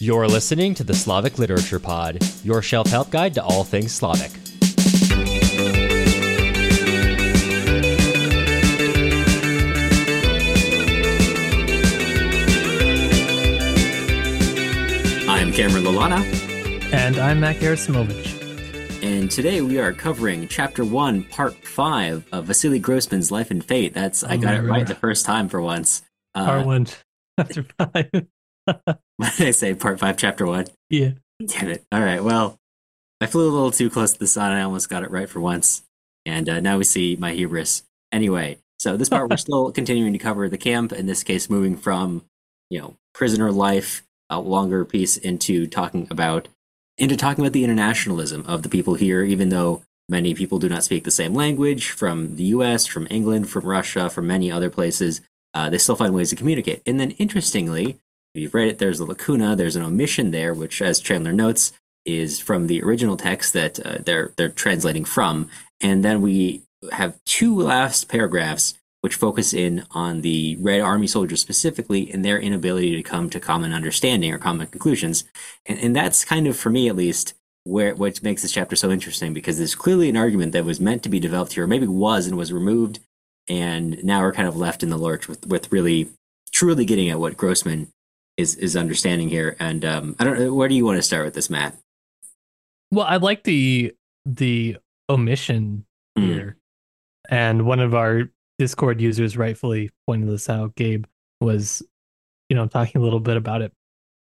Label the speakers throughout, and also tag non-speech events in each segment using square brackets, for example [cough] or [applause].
Speaker 1: You're listening to the Slavic Literature Pod, your shelf help guide to all things Slavic.
Speaker 2: I'm Cameron Lalana.
Speaker 3: And I'm Matt Gerasimovich.
Speaker 2: And today we are covering Chapter 1, Part 5 of Vasily Grossman's Life and Fate. That's, I got it right the first time for once.
Speaker 3: Uh, part 1, [laughs] Chapter 5. [laughs]
Speaker 2: what did I say? Part 5, Chapter 1?
Speaker 3: Yeah.
Speaker 2: Damn it. All right, well, I flew a little too close to the sun. I almost got it right for once. And uh, now we see my hubris. Anyway, so this part we're [laughs] still continuing to cover the camp, in this case, moving from, you know, prisoner life, a longer piece into talking about into talking about the internationalism of the people here, even though many people do not speak the same language from the US, from England, from Russia, from many other places. Uh, they still find ways to communicate. And then, interestingly, you've read it, there's a lacuna, there's an omission there, which, as Chandler notes, is from the original text that uh, they're they're translating from. And then we have two last paragraphs which focus in on the Red Army soldiers specifically and their inability to come to common understanding or common conclusions. And, and that's kind of, for me at least, where what makes this chapter so interesting because there's clearly an argument that was meant to be developed here, or maybe was and was removed, and now we're kind of left in the lurch with, with really truly getting at what Grossman is is understanding here. And um, I don't know, where do you want to start with this, Matt?
Speaker 3: Well, I like the the omission mm. here, and one of our Discord users rightfully pointed this out. Gabe was, you know, talking a little bit about it,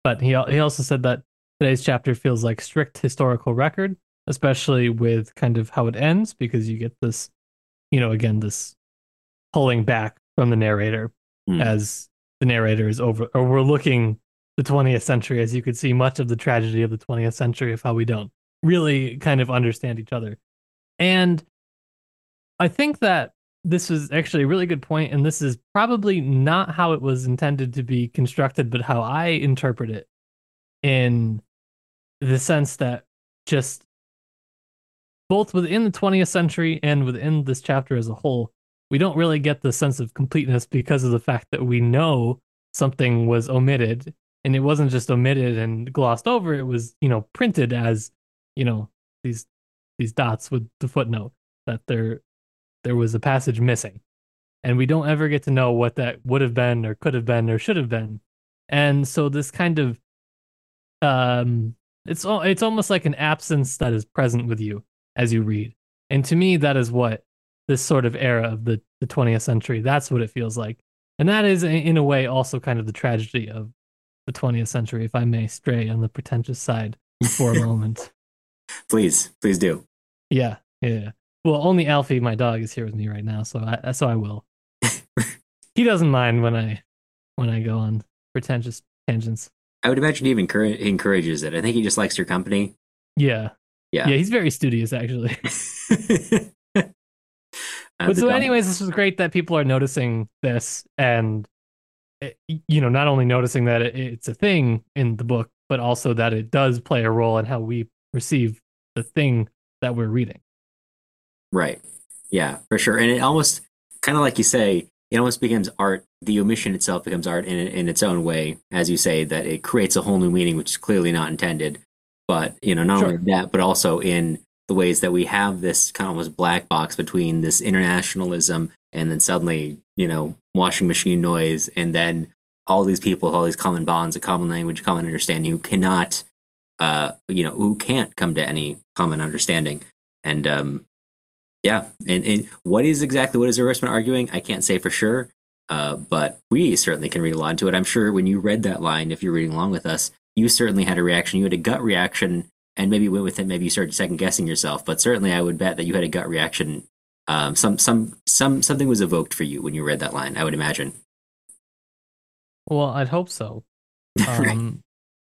Speaker 3: but he he also said that today's chapter feels like strict historical record, especially with kind of how it ends, because you get this, you know, again this pulling back from the narrator mm. as the narrator is over overlooking the 20th century, as you could see much of the tragedy of the 20th century of how we don't really kind of understand each other, and I think that this is actually a really good point, and this is probably not how it was intended to be constructed, but how I interpret it in the sense that just both within the 20th century and within this chapter as a whole, we don't really get the sense of completeness because of the fact that we know something was omitted and it wasn't just omitted and glossed over it was you know printed as you know these these dots with the footnote that they're there was a passage missing. And we don't ever get to know what that would have been or could have been or should have been. And so this kind of um it's all it's almost like an absence that is present with you as you read. And to me that is what this sort of era of the, the 20th century that's what it feels like. And that is in a way also kind of the tragedy of the 20th century if I may stray on the pretentious side for a moment. [laughs]
Speaker 2: Please, please do.
Speaker 3: Yeah, yeah. Well, only Alfie, my dog, is here with me right now, so I so I will. [laughs] he doesn't mind when I when I go on pretentious tangents.
Speaker 2: I would imagine he even he encourages it. I think he just likes your company.
Speaker 3: Yeah, yeah, yeah. He's very studious, actually. [laughs] but so, anyways, this was great that people are noticing this, and eh, you know, not only noticing that it's a thing in the book, but also that it does play a role in how we perceive the thing that we're reading.
Speaker 2: Right. Yeah, for sure. And it almost kind of like you say, it almost becomes art. The omission itself becomes art in in its own way, as you say, that it creates a whole new meaning, which is clearly not intended. But you know, not sure. only that, but also in the ways that we have this kind of almost black box between this internationalism and then suddenly, you know, washing machine noise, and then all these people, with all these common bonds, a common language, common understanding, who cannot, uh, you know, who can't come to any common understanding. And um, yeah, and, and what is exactly what is Grossman arguing? I can't say for sure, uh, but we certainly can read a lot into it. I'm sure when you read that line, if you're reading along with us, you certainly had a reaction. You had a gut reaction, and maybe went with it. Maybe you started second guessing yourself, but certainly I would bet that you had a gut reaction. Um, some some some something was evoked for you when you read that line. I would imagine.
Speaker 3: Well, I'd hope so. [laughs] Um,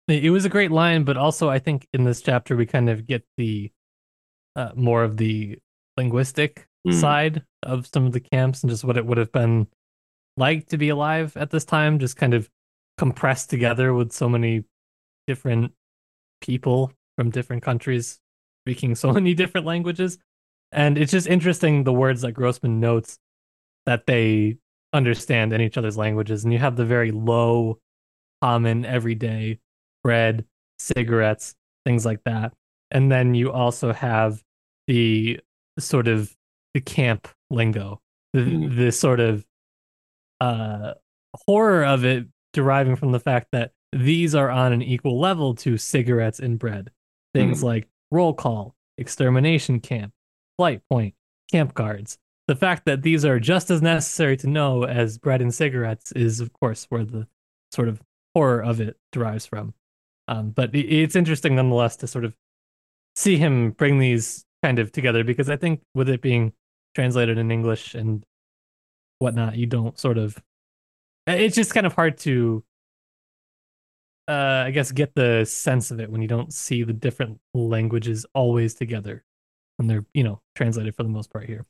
Speaker 3: it was a great line, but also I think in this chapter we kind of get the uh, more of the linguistic mm. side of some of the camps and just what it would have been like to be alive at this time, just kind of compressed together with so many different people from different countries speaking so [laughs] many different languages. And it's just interesting the words that Grossman notes that they understand in each other's languages. And you have the very low, common, everyday bread, cigarettes, things like that. And then you also have the sort of the camp lingo, the,
Speaker 2: Mm.
Speaker 3: the sort of uh, horror of it deriving from the fact that these are on an equal level to cigarettes and bread. Things like roll call, extermination camp, flight point, camp guards. The fact that these are just as necessary to know as bread and cigarettes is, of course, where the sort of horror of it derives from. Um, but it's interesting nonetheless to sort of see him bring these kind of together because I think with it being translated in English and whatnot, you don't sort of. It's just kind of hard to, uh, I guess, get the sense of it when you don't see the different languages always together when they're, you know, translated for the most part here.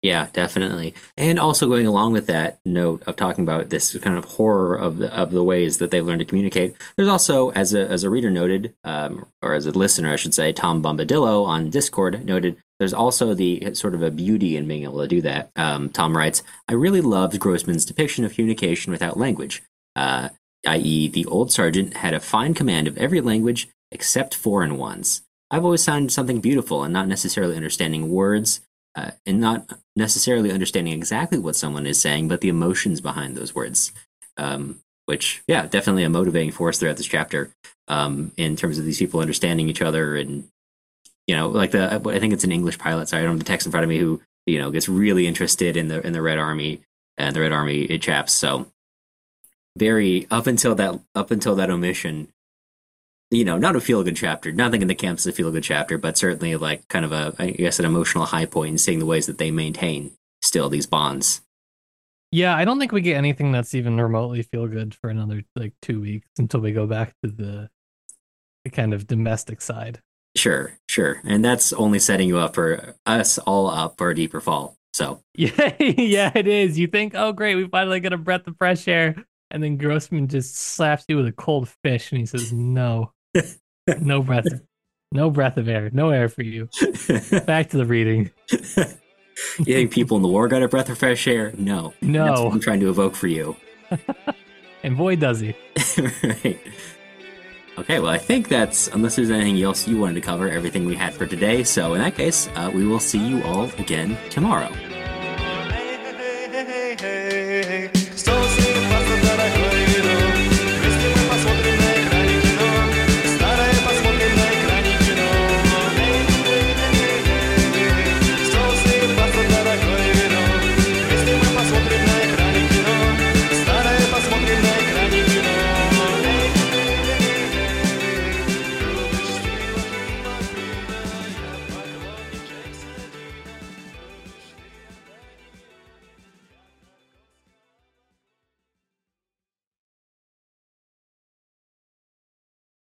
Speaker 2: Yeah, definitely. And also going along with that note of talking about this kind of horror of the of the ways that they've learned to communicate, there's also, as a as a reader noted, um, or as a listener, I should say, Tom Bombadillo on Discord noted, there's also the sort of a beauty in being able to do that. Um, Tom writes, I really loved Grossman's depiction of communication without language, uh, i.e., the old sergeant had a fine command of every language except foreign ones. I've always found something beautiful and not necessarily understanding words uh, and not necessarily understanding exactly what someone is saying, but the emotions behind those words. Um, which, yeah, definitely a motivating force throughout this chapter um, in terms of these people understanding each other and, you know, like the I think it's an English pilot. Sorry, I don't have the text in front of me who you know gets really interested in the in the Red Army and the Red Army chaps. So very up until that up until that omission, you know, not a feel good chapter. Nothing in the camp is a feel good chapter, but certainly like kind of a, I guess, an emotional high point in seeing the ways that they maintain still these bonds.
Speaker 3: Yeah, I don't think we get anything that's even remotely feel good for another like two weeks until we go back to the, the kind of domestic side.
Speaker 2: Sure, sure, and that's only setting you up for us all up for a deeper fall. So
Speaker 3: Yeah, [laughs] yeah, it is. You think, oh great, we finally get a breath of fresh air, and then Grossman just slaps you with a cold fish, and he says, "No, no breath, no breath of air, no air for you." Back to the reading.
Speaker 2: you think people in the war got a breath of fresh air? No, that's
Speaker 3: No,
Speaker 2: what I'm trying to evoke for you. [laughs]
Speaker 3: and boy does he. [laughs]
Speaker 2: right. Okay, well, I think that's, unless there's anything else you wanted to cover, everything we had for today. So, in that case, uh, we will see you all again tomorrow.